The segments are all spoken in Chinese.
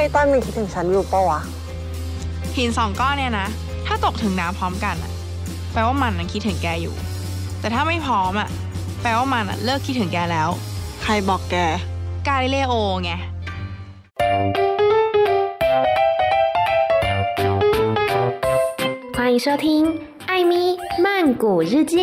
ไอ้ต้นมันคิดถึงฉันอยู่ปะวะ หินสองก้อนเนี่ยนะ ถ้าตกถึงน้ำพร้อมกันอะแปลว่ามันนะคิดถึงแกอยู่ แต่ถ้าไม่พร้อมอะแปลว่ามันอะเลิกคิดถึงแกแล้ว ใครบอกแก กาลิเลโอไง 欢迎收听《艾咪曼谷日记》。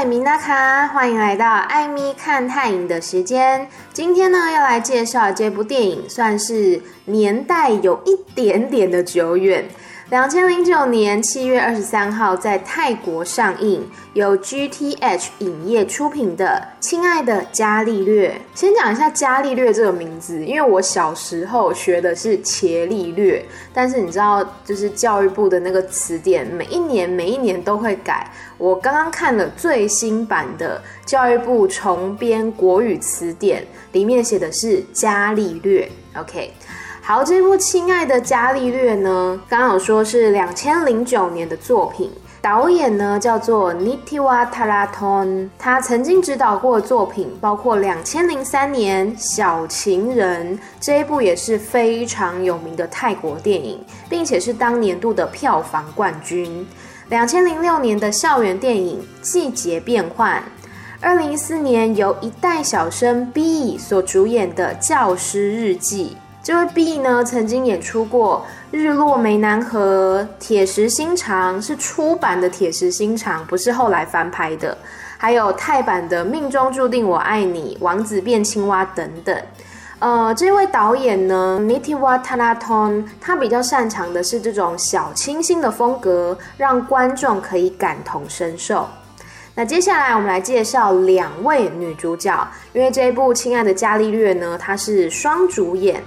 嗨，米娜卡，欢迎来到艾米看泰影的时间。今天呢，要来介绍这部电影，算是年代有一点点的久远。两千零九年七月二十三号在泰国上映，由 GTH 影业出品的《亲爱的伽利略》。先讲一下伽利略这个名字，因为我小时候学的是伽利略，但是你知道，就是教育部的那个词典，每一年每一年都会改。我刚刚看了最新版的教育部重编国语词典，里面写的是伽利略。OK。好，这部《亲爱的伽利略》呢，刚好说是两千零九年的作品，导演呢叫做 Nitiwa Taraton，他曾经执导过的作品包括两千零三年《小情人》这一部也是非常有名的泰国电影，并且是当年度的票房冠军。两千零六年的校园电影《季节变换》，二零一四年由一代小生 B 所主演的《教师日记》。这位 B 呢，曾经演出过《日落梅南河》《铁石心肠》，是初版的《铁石心肠》，不是后来翻拍的。还有泰版的《命中注定我爱你》《王子变青蛙》等等。呃，这位导演呢，Nitya Tharaton，他比较擅长的是这种小清新的风格，让观众可以感同身受。那接下来我们来介绍两位女主角，因为这一部《亲爱的伽利略》呢，它是双主演。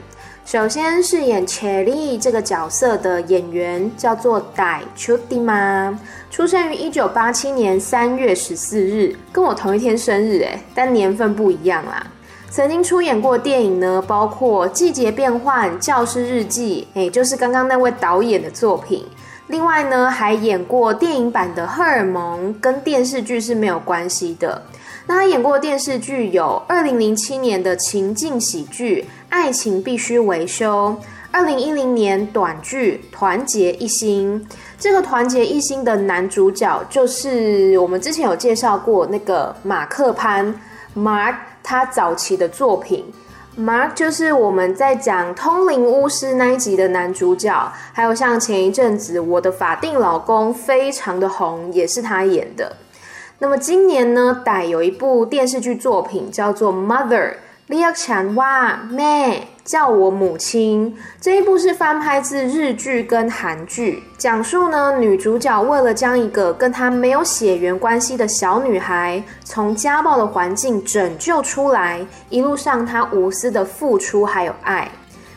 首先饰演 Cherry 这个角色的演员叫做 Dai Chutiman，出生于一九八七年三月十四日，跟我同一天生日诶，但年份不一样啦。曾经出演过电影呢，包括《季节变换》《教师日记》，诶，就是刚刚那位导演的作品。另外呢，还演过电影版的《荷尔蒙》，跟电视剧是没有关系的。那他演过电视剧有二零零七年的情境喜剧《爱情必须维修》，二零一零年短剧《团结一心》。这个《团结一心》的男主角就是我们之前有介绍过那个马克潘 Mark，他早期的作品。Mark 就是我们在讲《通灵巫师》那一集的男主角，还有像前一阵子《我的法定老公》非常的红，也是他演的。那么今年呢，傣有一部电视剧作品叫做《Mother》，Liak Chan 哇妹叫我母亲。这一部是翻拍自日剧跟韩剧，讲述呢女主角为了将一个跟她没有血缘关系的小女孩从家暴的环境拯救出来，一路上她无私的付出还有爱。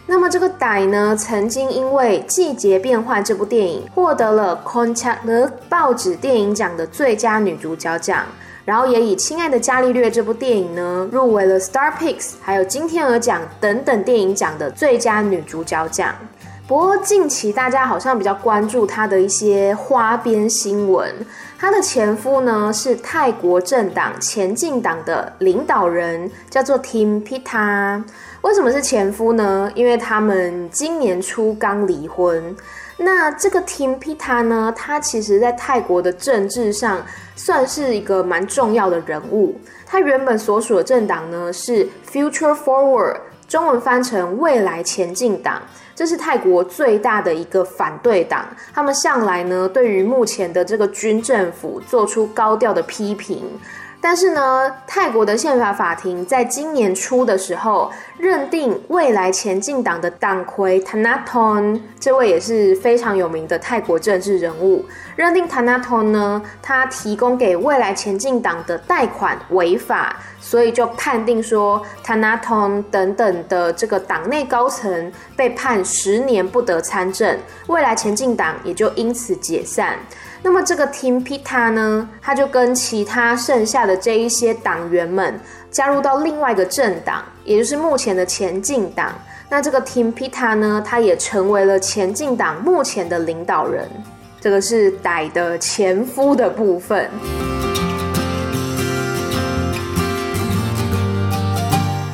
那么这个歹呢，曾经因为《季节变换》这部电影获得了 Konchak 报纸电影奖的最佳女主角奖，然后也以《亲爱的伽利略》这部电影呢入围了 Star Picks 还有金天鹅奖等等电影奖的最佳女主角奖。不过近期大家好像比较关注她的一些花边新闻，她的前夫呢是泰国政党前进党的领导人，叫做 Tim Pita。为什么是前夫呢？因为他们今年初刚离婚。那这个 Team Pita 呢，他其实在泰国的政治上算是一个蛮重要的人物。他原本所属的政党呢是 Future Forward，中文翻成未来前进党，这是泰国最大的一个反对党。他们向来呢对于目前的这个军政府做出高调的批评。但是呢，泰国的宪法法庭在今年初的时候，认定未来前进党的党魁 Tanatorn 这位也是非常有名的泰国政治人物，认定 Tanato 呢，他提供给未来前进党的贷款违法，所以就判定说 Tanato 等等的这个党内高层被判十年不得参政，未来前进党也就因此解散。那么这个 Tim Pita 呢，他就跟其他剩下的这一些党员们加入到另外一个政党，也就是目前的前进党。那这个 Tim Pita 呢，他也成为了前进党目前的领导人。这个是歹的前夫的部分。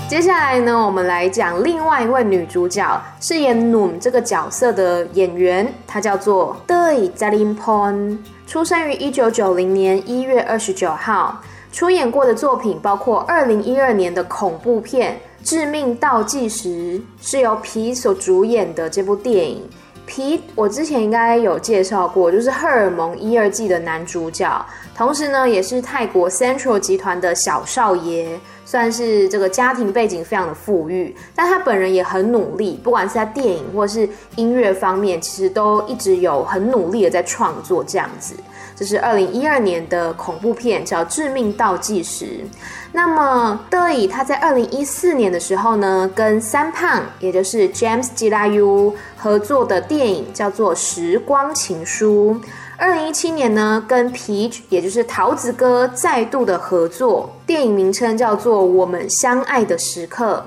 接下来呢，我们来讲另外一位女主角，饰演 Noom 这个角色的演员，她叫做 Dewi Jalimpon，出生于一九九零年一月二十九号，出演过的作品包括二零一二年的恐怖片《致命倒计时》，是由皮所主演的这部电影。皮，我之前应该有介绍过，就是《荷尔蒙》一二季的男主角，同时呢，也是泰国 Central 集团的小少爷。算是这个家庭背景非常的富裕，但他本人也很努力，不管是在电影或是音乐方面，其实都一直有很努力的在创作这样子。这是二零一二年的恐怖片，叫《致命倒计时》。那么，Dewi 他在二零一四年的时候呢，跟三胖，也就是 James Jilau 合作的电影叫做《时光情书》。二零一七年呢，跟 Peach 也就是桃子哥再度的合作，电影名称叫做《我们相爱的时刻》。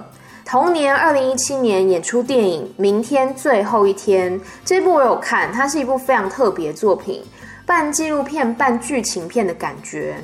同年，二零一七年演出电影《明天最后一天》，这部我有看，它是一部非常特别作品，半纪录片半剧情片的感觉。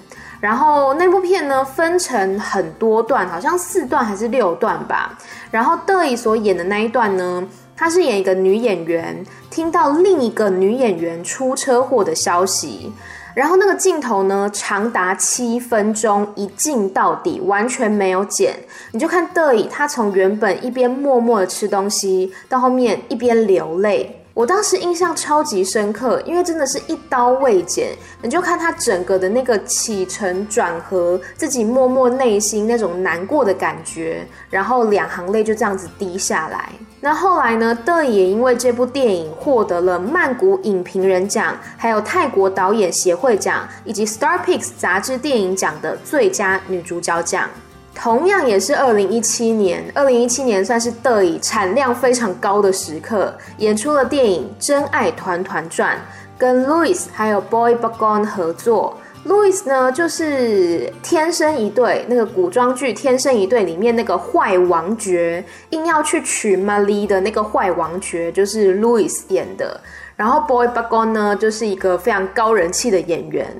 然后那部片呢，分成很多段，好像四段还是六段吧。然后 Dewi 所演的那一段呢，她是演一个女演员，听到另一个女演员出车祸的消息，然后那个镜头呢，长达七分钟，一镜到底，完全没有剪。你就看 Dewi，她从原本一边默默的吃东西，到后面一边流泪。我当时印象超级深刻，因为真的是一刀未剪，你就看他整个的那个起承转合，自己默默内心那种难过的感觉，然后两行泪就这样子滴下来。那后来呢，Dewi 也因为这部电影获得了曼谷影评人奖，还有泰国导演协会奖，以及 StarPix 杂志电影奖的最佳女主角奖。同样也是二零一七年，二零一七年算是 Dewi 产量非常高的时刻，演出了电影《真爱团团转》，跟 Louis 还有 Boy Bagon 合作。Louis 呢，就是天生一对那个古装剧《天生一对》里面那个坏王爵，硬要去娶 Miley 的那个坏王爵，就是 Louis 演的。然后 Boy Bagon 呢，就是一个非常高人气的演员。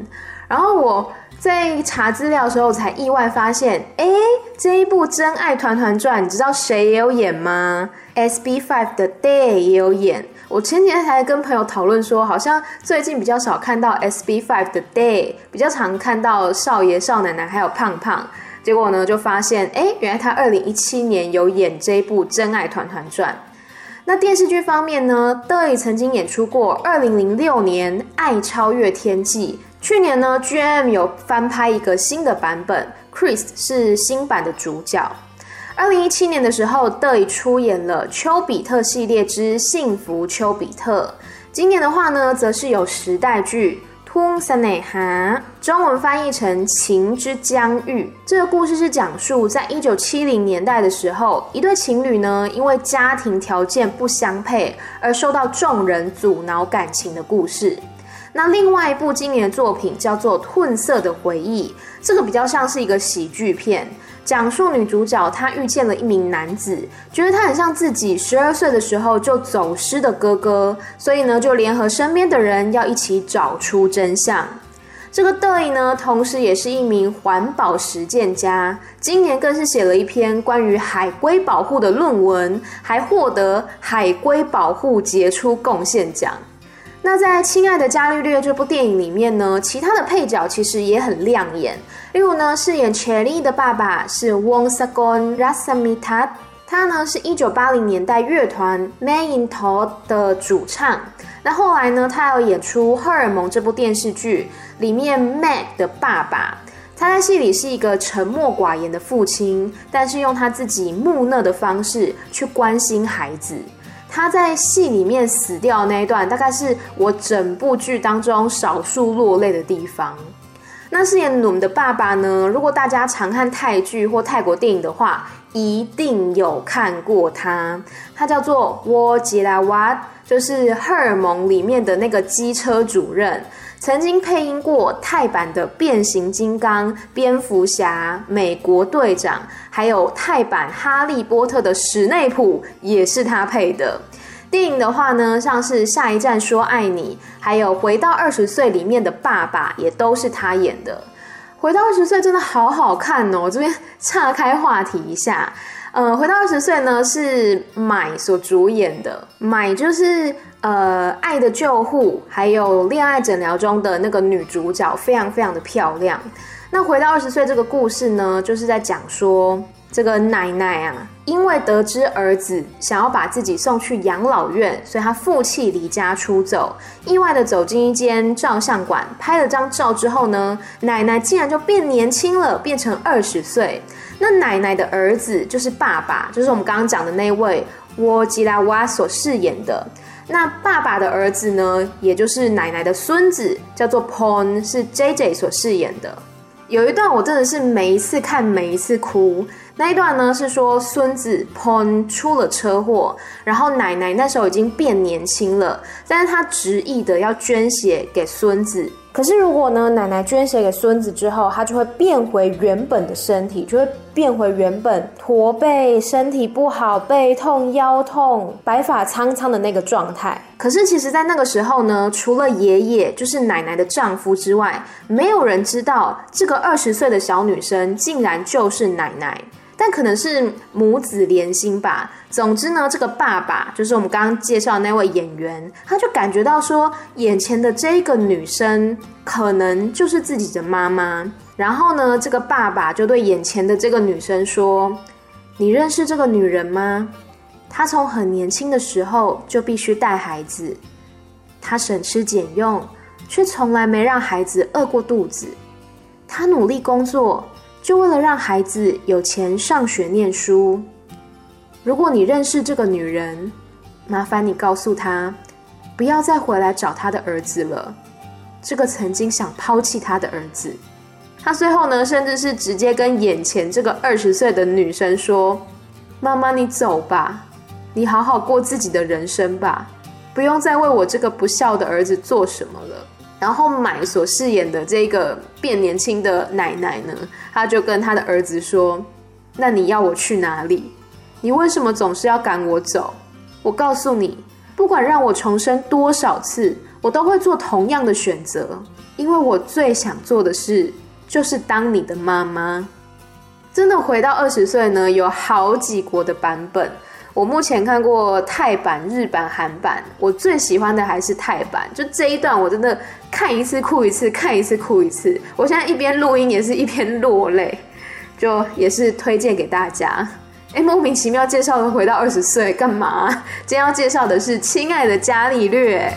然后我。在查资料的时候，才意外发现，哎，这一部《真爱团团转》，你知道谁也有演吗？SB5 的 Day 也有演。我前几天还跟朋友讨论说，好像最近比较少看到 SB5 的 Day，比较常看到少爷、少奶奶还有胖胖。结果呢，就发现，哎，原来他二零一七年有演这一部《真爱团团转》。那电视剧方面呢 d 曾经演出过二零零六年《爱超越天际》。去年呢，G M 有翻拍一个新的版本，Chris 是新版的主角。二零一七年的时候，Dey 出演了丘比特系列之幸福丘比特。今年的话呢，则是有时代剧《Tung Saneha》，中文翻译成《情之疆域》。这个故事是讲述在一九七零年代的时候，一对情侣呢，因为家庭条件不相配，而受到众人阻挠感情的故事。那另外一部今年的作品叫做《褪色的回忆》，这个比较像是一个喜剧片，讲述女主角她遇见了一名男子，觉得他很像自己十二岁的时候就走失的哥哥，所以呢就联合身边的人要一起找出真相。这个 Dewi 呢，同时也是一名环保实践家，今年更是写了一篇关于海龟保护的论文，还获得海龟保护杰出贡献奖。那在《亲爱的伽利略》这部电影里面呢，其他的配角其实也很亮眼。例如呢，饰演 Cherry 的爸爸是 Wongsagon Rasamitat，他呢是一九八零年代乐团 Main Tod 的主唱。那后来呢，他有演出《荷尔蒙》这部电视剧里面 Mac 的爸爸，他在戏里是一个沉默寡言的父亲，但是用他自己木讷的方式去关心孩子。他在戏里面死掉那一段，大概是我整部剧当中少数落泪的地方。那饰演努的爸爸呢？如果大家常看泰剧或泰国电影的话，一定有看过他。他叫做沃吉拉瓦，就是荷尔蒙里面的那个机车主任。曾经配音过泰版的变形金刚、蝙蝠侠、美国队长，还有泰版哈利波特的史内普也是他配的。电影的话呢，像是《下一站说爱你》，还有《回到二十岁》里面的爸爸也都是他演的。《回到二十岁》真的好好看哦！我这边岔开话题一下。呃，回到二十岁呢，是买所主演的。买就是呃，《爱的救护》还有《恋爱诊疗》中的那个女主角，非常非常的漂亮。那回到二十岁这个故事呢，就是在讲说这个奶奶啊，因为得知儿子想要把自己送去养老院，所以她负气离家出走，意外的走进一间照相馆，拍了张照之后呢，奶奶竟然就变年轻了，变成二十岁。那奶奶的儿子就是爸爸，就是我们刚刚讲的那位沃吉拉瓦所饰演的。那爸爸的儿子呢，也就是奶奶的孙子，叫做 Pon，是 JJ 所饰演的。有一段我真的是每一次看每一次哭。那一段呢是说孙子 Pon 出了车祸，然后奶奶那时候已经变年轻了，但是他执意的要捐血给孙子。可是如果呢，奶奶捐血给孙子之后，他就会变回原本的身体，就会变回原本驼背、身体不好、背痛、腰痛、白发苍苍的那个状态。可是其实，在那个时候呢，除了爷爷，就是奶奶的丈夫之外，没有人知道这个二十岁的小女生竟然就是奶奶。但可能是母子连心吧。总之呢，这个爸爸就是我们刚刚介绍的那位演员，他就感觉到说，眼前的这个女生可能就是自己的妈妈。然后呢，这个爸爸就对眼前的这个女生说：“你认识这个女人吗？她从很年轻的时候就必须带孩子，她省吃俭用，却从来没让孩子饿过肚子。她努力工作。”就为了让孩子有钱上学念书。如果你认识这个女人，麻烦你告诉她，不要再回来找她的儿子了。这个曾经想抛弃她的儿子，他最后呢，甚至是直接跟眼前这个二十岁的女生说：“妈妈，你走吧，你好好过自己的人生吧，不用再为我这个不孝的儿子做什么了。”然后买所饰演的这个变年轻的奶奶呢，她就跟她的儿子说：“那你要我去哪里？你为什么总是要赶我走？我告诉你，不管让我重生多少次，我都会做同样的选择，因为我最想做的事就是当你的妈妈。”真的回到二十岁呢，有好几国的版本。我目前看过泰版、日版、韩版，我最喜欢的还是泰版。就这一段，我真的看一次哭一次，看一次哭一次。我现在一边录音也是一边落泪，就也是推荐给大家。哎，莫名其妙介绍的回到二十岁干嘛？今天要介绍的是《亲爱的伽利略》。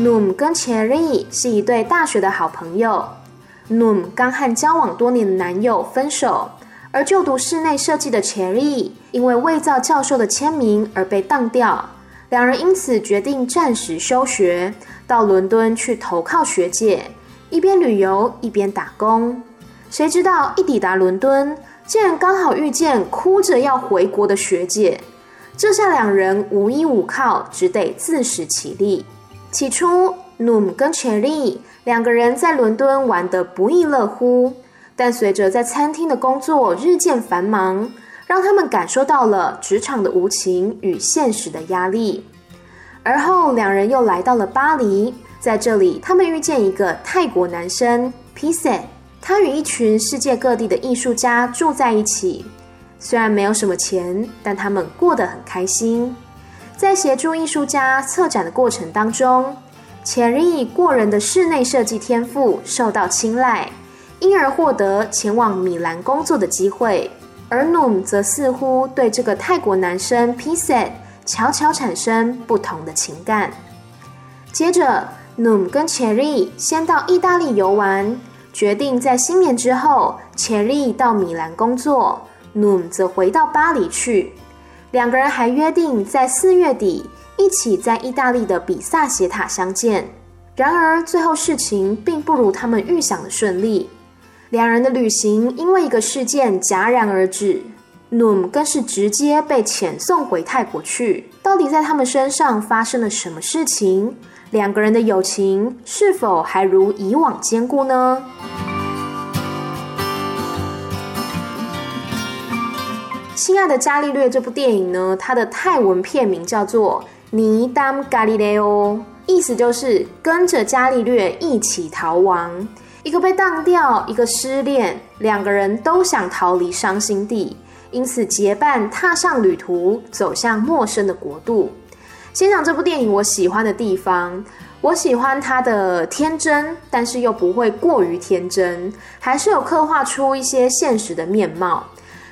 Noom 跟 Cherry 是一对大学的好朋友。Noom 刚和交往多年的男友分手，而就读室内设计的 Cherry 因为伪造教授的签名而被当掉，两人因此决定暂时休学，到伦敦去投靠学姐，一边旅游一边打工。谁知道一抵达伦敦，竟然刚好遇见哭着要回国的学姐，这下两人无依无靠，只得自食其力。起初，Noom 跟 Cherry 两个人在伦敦玩得不亦乐乎，但随着在餐厅的工作日渐繁忙，让他们感受到了职场的无情与现实的压力。而后，两人又来到了巴黎，在这里，他们遇见一个泰国男生 p i s e t 他与一群世界各地的艺术家住在一起。虽然没有什么钱，但他们过得很开心。在协助艺术家策展的过程当中，Cherry 过人的室内设计天赋受到青睐，因而获得前往米兰工作的机会。而 Noom 则似乎对这个泰国男生 Pset 悄悄产生不同的情感。接着，Noom 跟 Cherry 先到意大利游玩，决定在新年之后，Cherry 到米兰工作，Noom 则回到巴黎去。两个人还约定在四月底。一起在意大利的比萨斜塔相见，然而最后事情并不如他们预想的顺利。两人的旅行因为一个事件戛然而止。Num 更是直接被遣送回泰国去。到底在他们身上发生了什么事情？两个人的友情是否还如以往坚固呢？亲爱的伽利略这部电影呢，它的泰文片名叫做《尼当伽利略》，意思就是跟着伽利略一起逃亡。一个被当掉，一个失恋，两个人都想逃离伤心地，因此结伴踏上旅途，走向陌生的国度。先讲这部电影我喜欢的地方，我喜欢它的天真，但是又不会过于天真，还是有刻画出一些现实的面貌。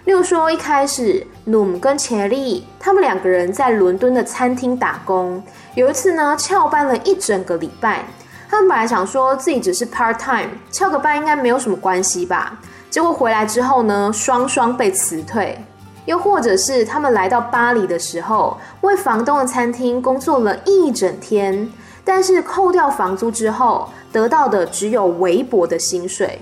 例如说，一开始努跟切利他们两个人在伦敦的餐厅打工，有一次呢，翘班了一整个礼拜。他们本来想说自己只是 part time，翘个班应该没有什么关系吧。结果回来之后呢，双双被辞退。又或者是他们来到巴黎的时候，为房东的餐厅工作了一整天，但是扣掉房租之后，得到的只有微薄的薪水。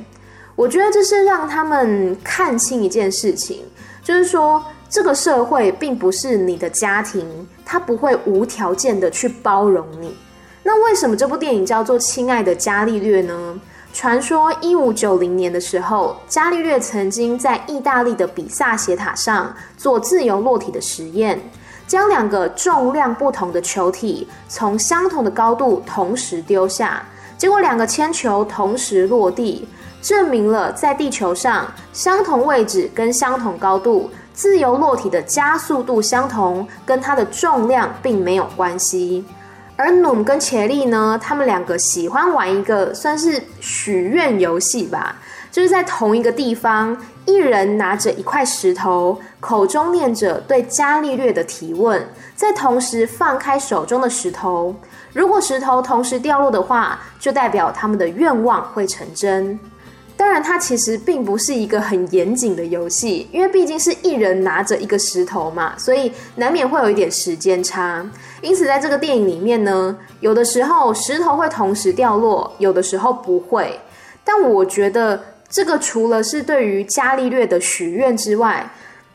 我觉得这是让他们看清一件事情，就是说这个社会并不是你的家庭，他不会无条件的去包容你。那为什么这部电影叫做《亲爱的伽利略》呢？传说一五九零年的时候，伽利略曾经在意大利的比萨斜塔上做自由落体的实验，将两个重量不同的球体从相同的高度同时丢下，结果两个铅球同时落地。证明了在地球上相同位置跟相同高度，自由落体的加速度相同，跟它的重量并没有关系。而努跟切利呢，他们两个喜欢玩一个算是许愿游戏吧，就是在同一个地方，一人拿着一块石头，口中念着对伽利略的提问，再同时放开手中的石头。如果石头同时掉落的话，就代表他们的愿望会成真。当然，它其实并不是一个很严谨的游戏，因为毕竟是一人拿着一个石头嘛，所以难免会有一点时间差。因此，在这个电影里面呢，有的时候石头会同时掉落，有的时候不会。但我觉得这个除了是对于伽利略的许愿之外，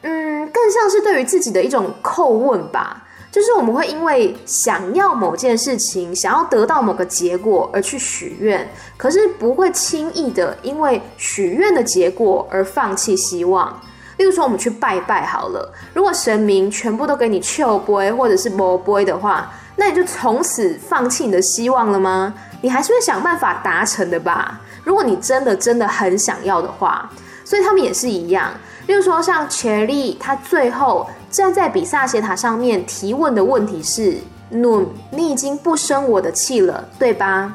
嗯，更像是对于自己的一种叩问吧。就是我们会因为想要某件事情，想要得到某个结果而去许愿，可是不会轻易的因为许愿的结果而放弃希望。例如说，我们去拜拜好了，如果神明全部都给你笑杯或者是无杯的话，那你就从此放弃你的希望了吗？你还是会想办法达成的吧？如果你真的真的很想要的话，所以他们也是一样。例如说，像切利，他最后站在比萨斜塔上面提问的问题是：“努，你已经不生我的气了，对吧？”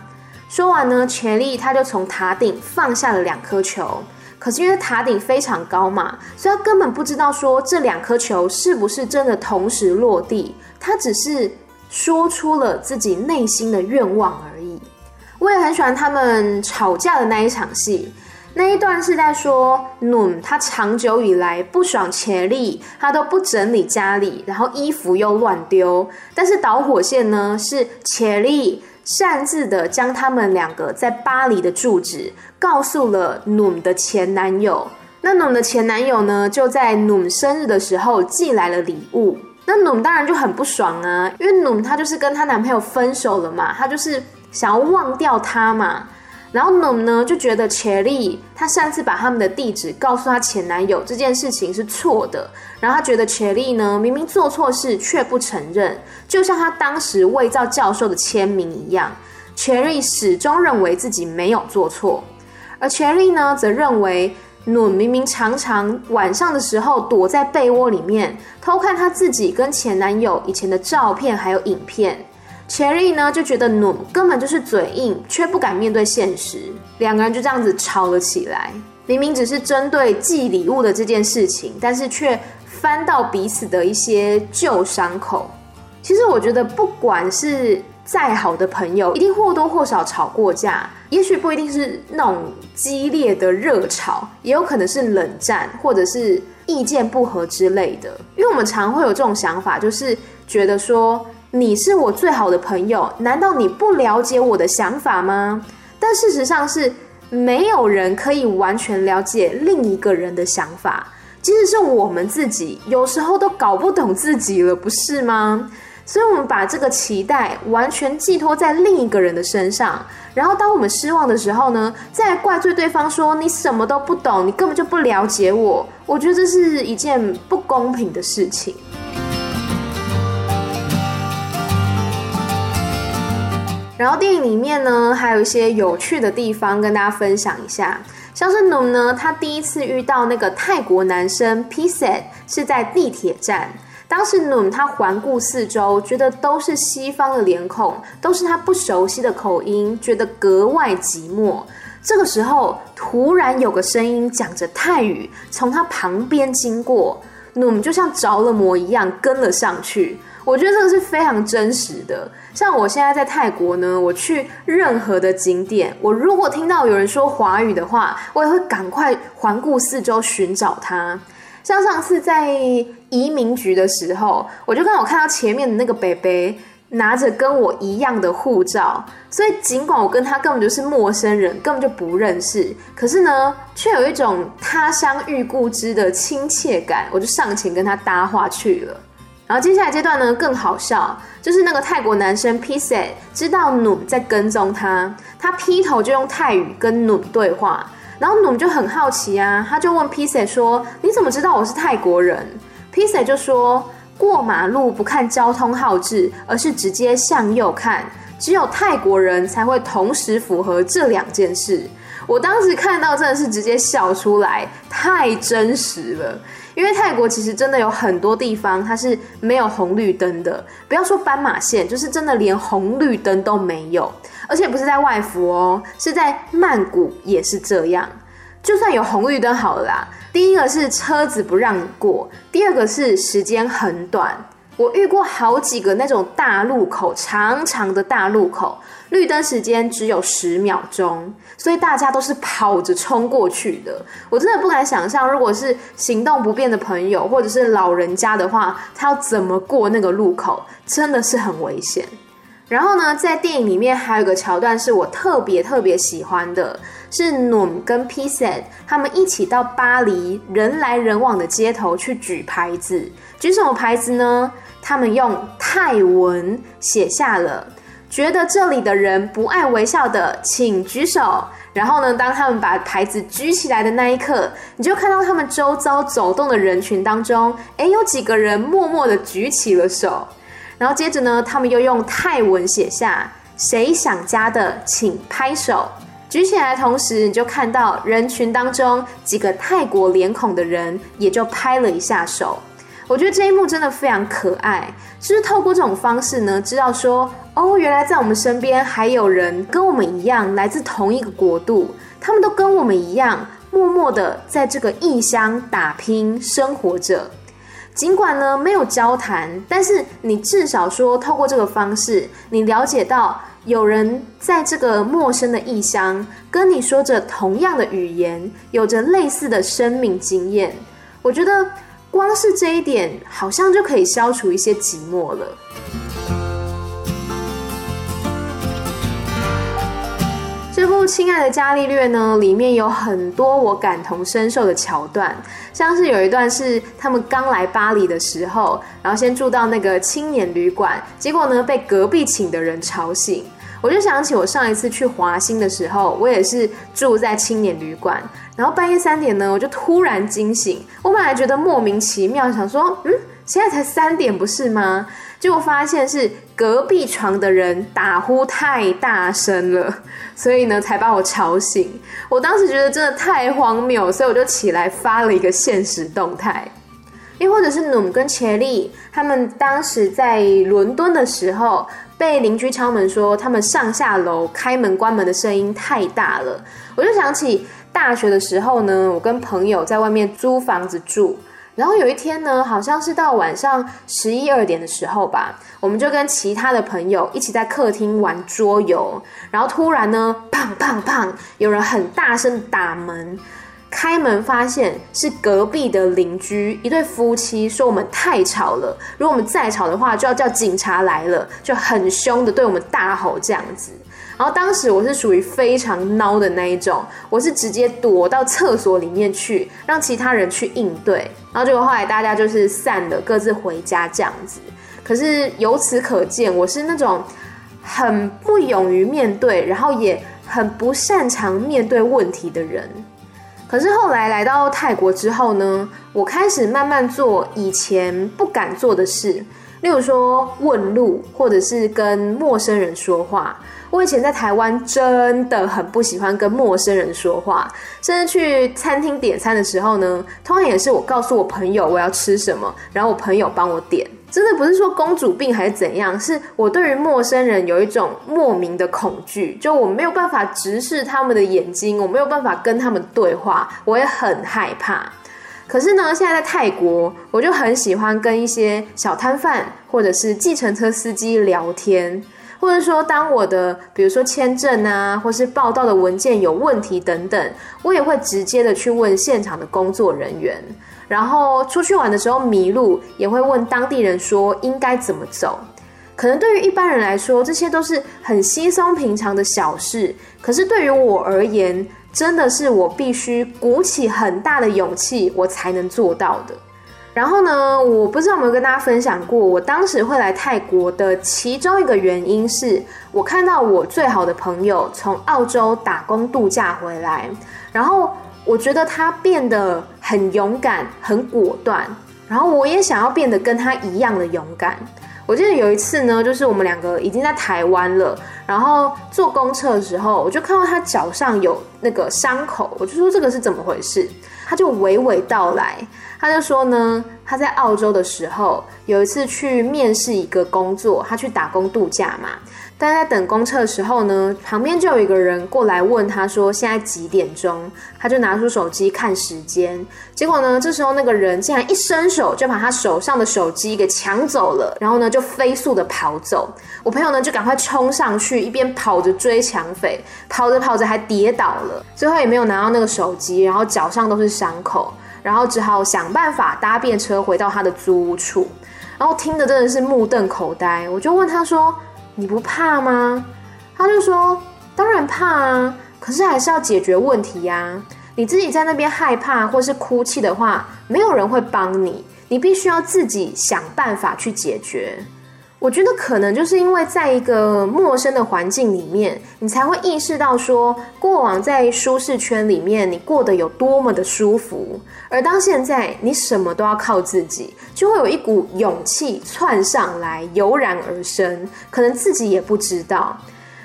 说完呢，权力他就从塔顶放下了两颗球。可是因为塔顶非常高嘛，所以他根本不知道说这两颗球是不是真的同时落地。他只是说出了自己内心的愿望而已。我也很喜欢他们吵架的那一场戏。那一段是在说，努他长久以来不爽切利，他都不整理家里，然后衣服又乱丢。但是导火线呢，是切利擅自的将他们两个在巴黎的住址告诉了努的前男友。那努的前男友呢，就在努生日的时候寄来了礼物。那努当然就很不爽啊，因为努他就是跟他男朋友分手了嘛，他就是想要忘掉他嘛。然后努呢就觉得切利她擅自把他们的地址告诉她前男友这件事情是错的，然后她觉得切利呢明明做错事却不承认，就像她当时伪造教授的签名一样，切利始终认为自己没有做错，而切利呢则认为努明明常常晚上的时候躲在被窝里面偷看她自己跟前男友以前的照片还有影片。切利呢就觉得努根本就是嘴硬，却不敢面对现实，两个人就这样子吵了起来。明明只是针对寄礼物的这件事情，但是却翻到彼此的一些旧伤口。其实我觉得，不管是再好的朋友，一定或多或少吵过架。也许不一定是那种激烈的热吵，也有可能是冷战，或者是意见不合之类的。因为我们常会有这种想法，就是觉得说。你是我最好的朋友，难道你不了解我的想法吗？但事实上是没有人可以完全了解另一个人的想法，即使是我们自己，有时候都搞不懂自己了，不是吗？所以，我们把这个期待完全寄托在另一个人的身上，然后当我们失望的时候呢，再怪罪对方说你什么都不懂，你根本就不了解我。我觉得这是一件不公平的事情。然后电影里面呢，还有一些有趣的地方跟大家分享一下，像是 Noom 呢，他第一次遇到那个泰国男生 Pset 是在地铁站。当时 Noom 他环顾四周，觉得都是西方的脸孔，都是他不熟悉的口音，觉得格外寂寞。这个时候，突然有个声音讲着泰语从他旁边经过，Noom 就像着了魔一样跟了上去。我觉得这个是非常真实的。像我现在在泰国呢，我去任何的景点，我如果听到有人说华语的话，我也会赶快环顾四周寻找他。像上次在移民局的时候，我就刚好看到前面的那个北北拿着跟我一样的护照，所以尽管我跟他根本就是陌生人，根本就不认识，可是呢，却有一种他乡遇故知的亲切感，我就上前跟他搭话去了。然后接下来阶段呢，更好笑，就是那个泰国男生 p i s e t 知道 Nu 在跟踪他，他劈头就用泰语跟 Nu 对话。然后 Nu 就很好奇啊，他就问 p i s e t 说：“你怎么知道我是泰国人 p i s e t 就说：“过马路不看交通号志，而是直接向右看，只有泰国人才会同时符合这两件事。”我当时看到真的是直接笑出来，太真实了。因为泰国其实真的有很多地方它是没有红绿灯的，不要说斑马线，就是真的连红绿灯都没有。而且不是在外服哦，是在曼谷也是这样。就算有红绿灯好了啦，第一个是车子不让你过，第二个是时间很短。我遇过好几个那种大路口，长长的大路口，绿灯时间只有十秒钟，所以大家都是跑着冲过去的。我真的不敢想象，如果是行动不便的朋友或者是老人家的话，他要怎么过那个路口，真的是很危险。然后呢，在电影里面还有一个桥段是我特别特别喜欢的，是 Noom 跟 p i s e t 他们一起到巴黎人来人往的街头去举牌子。举什么牌子呢？他们用泰文写下了“觉得这里的人不爱微笑的，请举手”。然后呢，当他们把牌子举起来的那一刻，你就看到他们周遭走动的人群当中，诶，有几个人默默地举起了手。然后接着呢，他们又用泰文写下“谁想家的，请拍手”。举起来同时，你就看到人群当中几个泰国脸孔的人也就拍了一下手。我觉得这一幕真的非常可爱，就是透过这种方式呢，知道说哦，原来在我们身边还有人跟我们一样来自同一个国度，他们都跟我们一样，默默的在这个异乡打拼生活着。尽管呢没有交谈，但是你至少说透过这个方式，你了解到有人在这个陌生的异乡跟你说着同样的语言，有着类似的生命经验。我觉得光是这一点，好像就可以消除一些寂寞了。这部《亲爱的伽利略》呢，里面有很多我感同身受的桥段，像是有一段是他们刚来巴黎的时候，然后先住到那个青年旅馆，结果呢被隔壁寝的人吵醒。我就想起我上一次去华兴的时候，我也是住在青年旅馆，然后半夜三点呢，我就突然惊醒。我本来觉得莫名其妙，想说，嗯，现在才三点不是吗？结果发现是隔壁床的人打呼太大声了，所以呢才把我吵醒。我当时觉得真的太荒谬，所以我就起来发了一个现实动态。又或者是努跟切利他们当时在伦敦的时候，被邻居敲门说他们上下楼开门关门的声音太大了。我就想起大学的时候呢，我跟朋友在外面租房子住。然后有一天呢，好像是到晚上十一二点的时候吧，我们就跟其他的朋友一起在客厅玩桌游。然后突然呢，砰砰砰，有人很大声打门。开门发现是隔壁的邻居一对夫妻，说我们太吵了，如果我们再吵的话，就要叫警察来了，就很凶的对我们大吼这样子。然后当时我是属于非常孬的那一种，我是直接躲到厕所里面去，让其他人去应对。然后结果后来大家就是散了，各自回家这样子。可是由此可见，我是那种很不勇于面对，然后也很不擅长面对问题的人。可是后来来到泰国之后呢，我开始慢慢做以前不敢做的事，例如说问路，或者是跟陌生人说话。我以前在台湾真的很不喜欢跟陌生人说话，甚至去餐厅点餐的时候呢，通常也是我告诉我朋友我要吃什么，然后我朋友帮我点。真的不是说公主病还是怎样，是我对于陌生人有一种莫名的恐惧，就我没有办法直视他们的眼睛，我没有办法跟他们对话，我也很害怕。可是呢，现在在泰国，我就很喜欢跟一些小摊贩或者是计程车司机聊天，或者说当我的比如说签证啊，或是报到的文件有问题等等，我也会直接的去问现场的工作人员。然后出去玩的时候迷路，也会问当地人说应该怎么走。可能对于一般人来说，这些都是很稀松平常的小事。可是对于我而言，真的是我必须鼓起很大的勇气，我才能做到的。然后呢，我不知道有没有跟大家分享过，我当时会来泰国的其中一个原因是我看到我最好的朋友从澳洲打工度假回来，然后。我觉得他变得很勇敢、很果断，然后我也想要变得跟他一样的勇敢。我记得有一次呢，就是我们两个已经在台湾了，然后坐公车的时候，我就看到他脚上有那个伤口，我就说这个是怎么回事？他就娓娓道来，他就说呢，他在澳洲的时候有一次去面试一个工作，他去打工度假嘛。但在等公车的时候呢，旁边就有一个人过来问他说：“现在几点钟？”他就拿出手机看时间。结果呢，这时候那个人竟然一伸手就把他手上的手机给抢走了，然后呢就飞速的跑走。我朋友呢就赶快冲上去，一边跑着追抢匪，跑着跑着还跌倒了，最后也没有拿到那个手机，然后脚上都是伤口，然后只好想办法搭便车回到他的租屋处。然后听的真的是目瞪口呆，我就问他说。你不怕吗？他就说：“当然怕啊，可是还是要解决问题呀。你自己在那边害怕或是哭泣的话，没有人会帮你，你必须要自己想办法去解决。”我觉得可能就是因为在一个陌生的环境里面，你才会意识到说，过往在舒适圈里面你过得有多么的舒服，而当现在你什么都要靠自己，就会有一股勇气窜上来，油然而生，可能自己也不知道。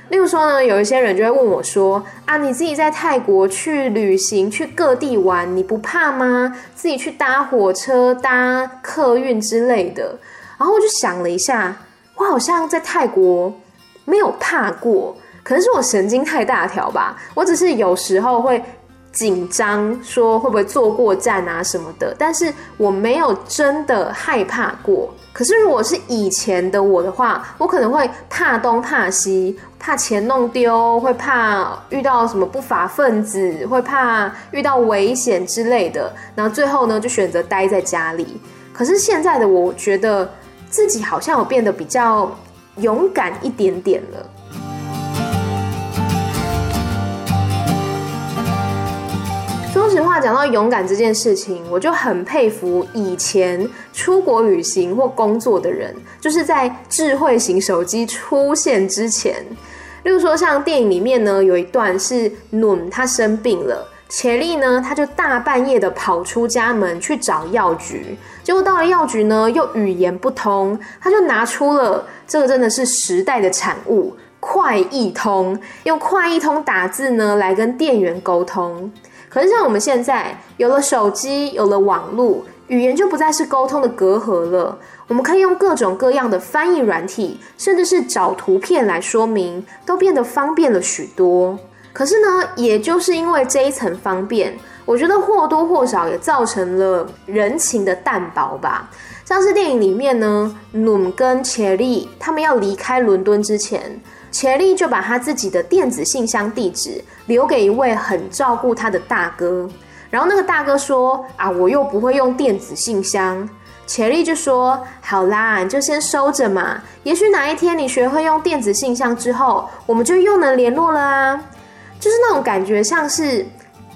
例如说呢，有一些人就会问我说：“啊，你自己在泰国去旅行，去各地玩，你不怕吗？自己去搭火车、搭客运之类的。”然后我就想了一下，我好像在泰国没有怕过，可能是我神经太大条吧。我只是有时候会紧张，说会不会坐过站啊什么的，但是我没有真的害怕过。可是如果是以前的我的话，我可能会怕东怕西，怕钱弄丢，会怕遇到什么不法分子，会怕遇到危险之类的。然后最后呢，就选择待在家里。可是现在的我，觉得。自己好像有变得比较勇敢一点点了。说实话，讲到勇敢这件事情，我就很佩服以前出国旅行或工作的人，就是在智慧型手机出现之前。例如说，像电影里面呢，有一段是努他生病了。切利呢，他就大半夜的跑出家门去找药局，结果到了药局呢，又语言不通，他就拿出了这个真的是时代的产物——快易通，用快易通打字呢来跟店员沟通。可是像我们现在有了手机，有了网络，语言就不再是沟通的隔阂了。我们可以用各种各样的翻译软体，甚至是找图片来说明，都变得方便了许多。可是呢，也就是因为这一层方便，我觉得或多或少也造成了人情的淡薄吧。像是电影里面呢，努跟切利他们要离开伦敦之前，切利就把他自己的电子信箱地址留给一位很照顾他的大哥。然后那个大哥说：“啊，我又不会用电子信箱。”切莉就说：“好啦，你就先收着嘛。也许哪一天你学会用电子信箱之后，我们就又能联络了啊。就是那种感觉，像是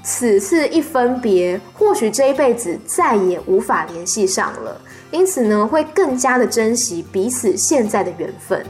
此次一分别，或许这一辈子再也无法联系上了。因此呢，会更加的珍惜彼此现在的缘分。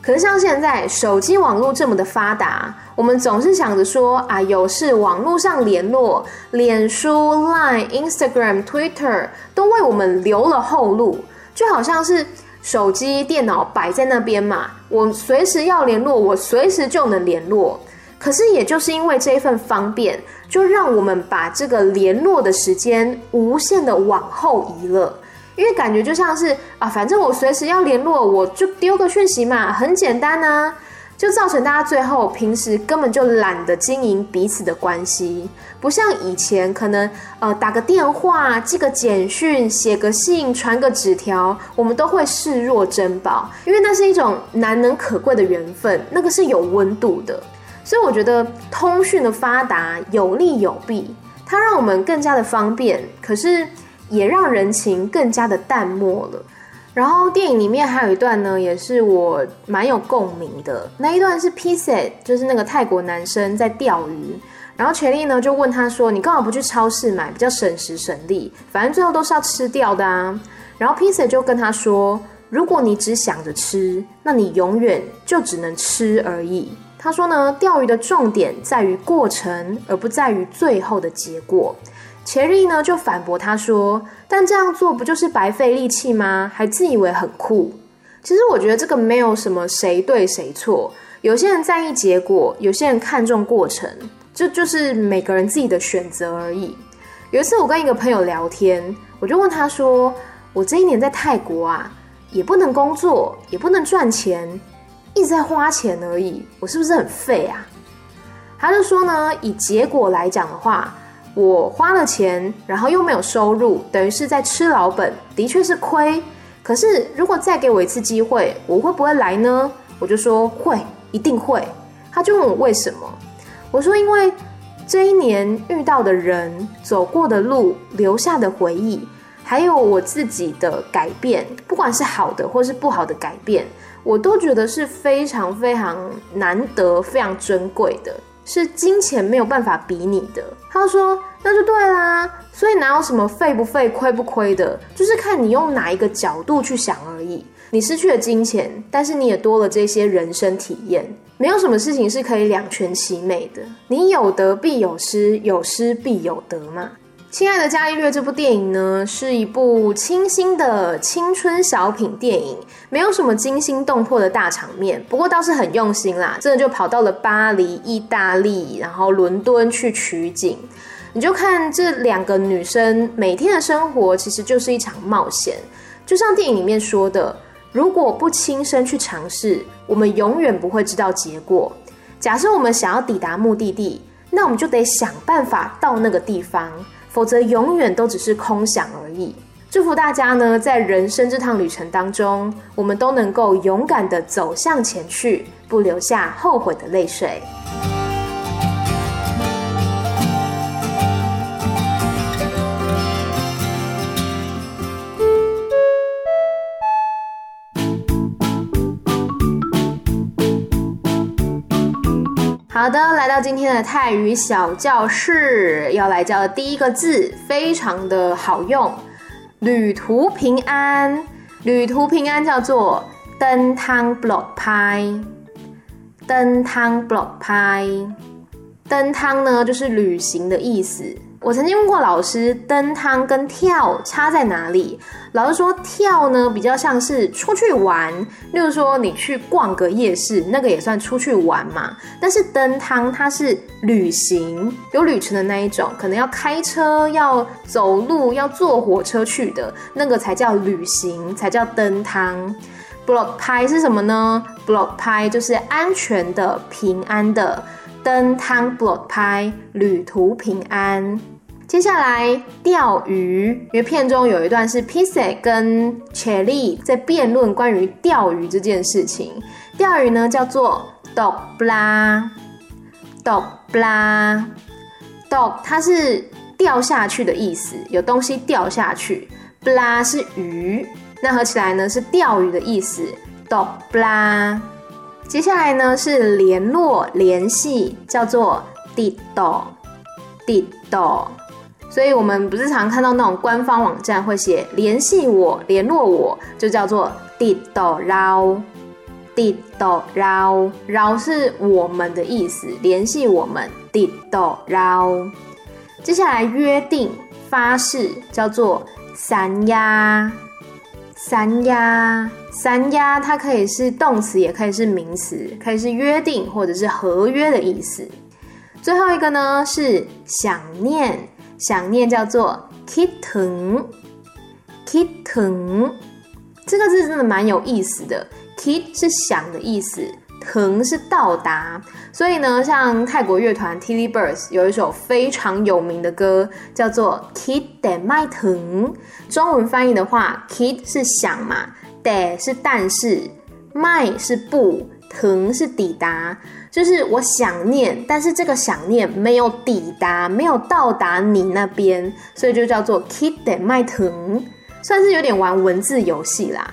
可是像现在手机网络这么的发达，我们总是想着说啊，有事网络上联络，脸书、Line、Instagram、Twitter 都为我们留了后路，就好像是手机、电脑摆在那边嘛，我随时要联络，我随时就能联络。可是也就是因为这一份方便，就让我们把这个联络的时间无限的往后移了。因为感觉就像是啊，反正我随时要联络，我就丢个讯息嘛，很简单啊，就造成大家最后平时根本就懒得经营彼此的关系，不像以前可能呃打个电话、寄个简讯、写个信、传个纸条，我们都会视若珍宝，因为那是一种难能可贵的缘分，那个是有温度的。所以我觉得通讯的发达有利有弊，它让我们更加的方便，可是。也让人情更加的淡漠了。然后电影里面还有一段呢，也是我蛮有共鸣的。那一段是 Pizet，就是那个泰国男生在钓鱼，然后切莉呢就问他说：“你干嘛不去超市买，比较省时省力？反正最后都是要吃掉的啊。”然后 Pizet 就跟他说：“如果你只想着吃，那你永远就只能吃而已。”他说呢，钓鱼的重点在于过程，而不在于最后的结果。切莉呢就反驳他说：“但这样做不就是白费力气吗？还自以为很酷。其实我觉得这个没有什么谁对谁错。有些人在意结果，有些人看重过程，这就，就是每个人自己的选择而已。有一次我跟一个朋友聊天，我就问他说：我这一年在泰国啊，也不能工作，也不能赚钱，一直在花钱而已，我是不是很废啊？他就说呢，以结果来讲的话。”我花了钱，然后又没有收入，等于是在吃老本，的确是亏。可是如果再给我一次机会，我会不会来呢？我就说会，一定会。他就问我为什么？我说因为这一年遇到的人、走过的路、留下的回忆，还有我自己的改变，不管是好的或是不好的改变，我都觉得是非常非常难得、非常珍贵的。是金钱没有办法比拟的。他说：“那就对啦，所以哪有什么费不费、亏不亏的，就是看你用哪一个角度去想而已。你失去了金钱，但是你也多了这些人生体验。没有什么事情是可以两全其美的。你有得必有失，有失必有得嘛。”亲爱的伽利略这部电影呢，是一部清新的青春小品电影，没有什么惊心动魄的大场面，不过倒是很用心啦，真的就跑到了巴黎、意大利，然后伦敦去取景。你就看这两个女生每天的生活，其实就是一场冒险。就像电影里面说的，如果不亲身去尝试，我们永远不会知道结果。假设我们想要抵达目的地，那我们就得想办法到那个地方。否则永远都只是空想而已。祝福大家呢，在人生这趟旅程当中，我们都能够勇敢的走向前去，不留下后悔的泪水。好的，来到今天的泰语小教室，要来教的第一个字非常的好用，旅途平安。旅途平安叫做登汤 block 拍，登汤 block 拍，登汤呢就是旅行的意思。我曾经问过老师，登汤跟跳差在哪里？老师说，跳呢比较像是出去玩，例如说你去逛个夜市，那个也算出去玩嘛。但是登汤它是旅行，有旅程的那一种，可能要开车、要走路、要坐火车去的那个才叫旅行，才叫登汤。block 拍是什么呢？block 拍就是安全的、平安的。登汤 block 拍，旅途平安。接下来钓鱼，因为片中有一段是 Pizet 跟切莉在辩论关于钓鱼这件事情。钓鱼呢叫做 dog bla，dog bla，dog 它是掉下去的意思，有东西掉下去。布拉是鱼，那合起来呢是钓鱼的意思，斗布拉。接下来呢是联络联系，叫做滴斗滴斗。所以我们不是常看到那种官方网站会写联系我、联络我，就叫做滴斗捞。滴斗捞捞是我们的意思，联系我们滴斗捞。接下来约定发誓叫做三押。三押三押，它可以是动词，也可以是名词，可以是约定或者是合约的意思。最后一个呢是想念。想念叫做 kiteng kiteng 这个字真的蛮有意思的。kit 是想的意思，teng 是到达，所以呢，像泰国乐团 Tilly Birds 有一首非常有名的歌，叫做 Kit de mai teng。中文翻译的话，kit 是想嘛，de 是但是，mai 是不。疼是抵达。就是我想念，但是这个想念没有抵达，没有到达你那边，所以就叫做 kitten 麦腾，算是有点玩文字游戏啦。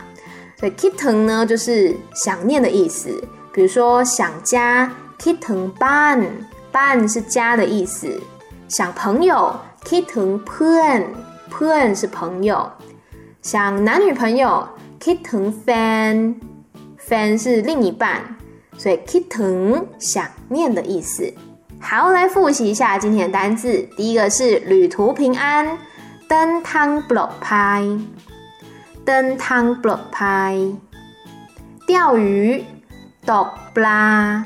所以 kitten 呢，就是想念的意思。比如说想家，kitten ban，ban 是家的意思。想朋友，kitten puen，puen 是朋友。想男女朋友 kitten fan，fan 是另一半，所以 kitten 想念的意思。好，来复习一下今天的单字。第一个是旅途平安，登汤 block 拍，登汤 block 拍。钓鱼 dog bla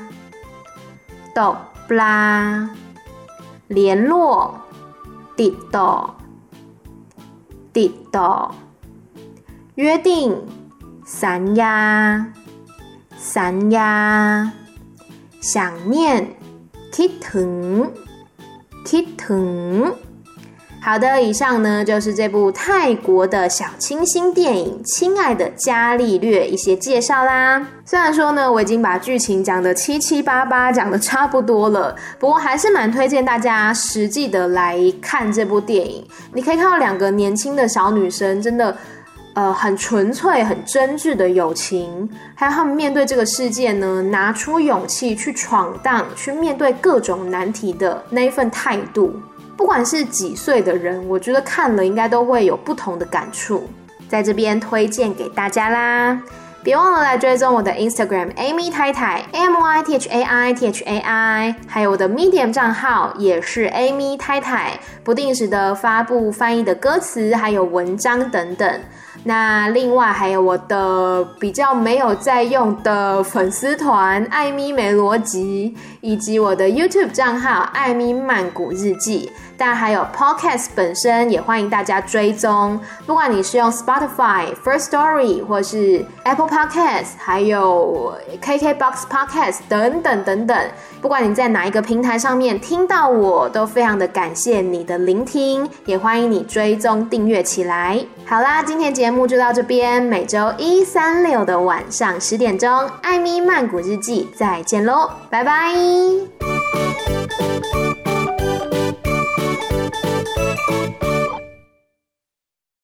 dog bla。联络 did do did do。约定散呀。三呀，想念，kitten kitten。好的，以上呢就是这部泰国的小清新电影《亲爱的伽利略》一些介绍啦。虽然说呢，我已经把剧情讲得七七八八，讲得差不多了，不过还是蛮推荐大家实际的来看这部电影。你可以看到两个年轻的小女生，真的。呃，很纯粹、很真挚的友情，还有他们面对这个世界呢，拿出勇气去闯荡、去面对各种难题的那一份态度。不管是几岁的人，我觉得看了应该都会有不同的感触，在这边推荐给大家啦。别忘了来追踪我的 Instagram Amy 太太 A M Y T H A I T H A I，还有我的 Medium 账号也是 Amy 太太，不定时的发布翻译的歌词，还有文章等等。那另外还有我的比较没有在用的粉丝团艾咪没逻辑，以及我的 YouTube 账号艾咪曼谷日记，但还有 Podcast 本身也欢迎大家追踪。不管你是用 Spotify、First Story 或是 Apple Podcast，还有 KKBox Podcast 等等等等，不管你在哪一个平台上面听到我，都非常的感谢你的聆听，也欢迎你追踪订阅起来。好啦，今天节目。就到这边，每周一、三、六的晚上十点钟，艾咪曼谷日记，再见喽，拜拜。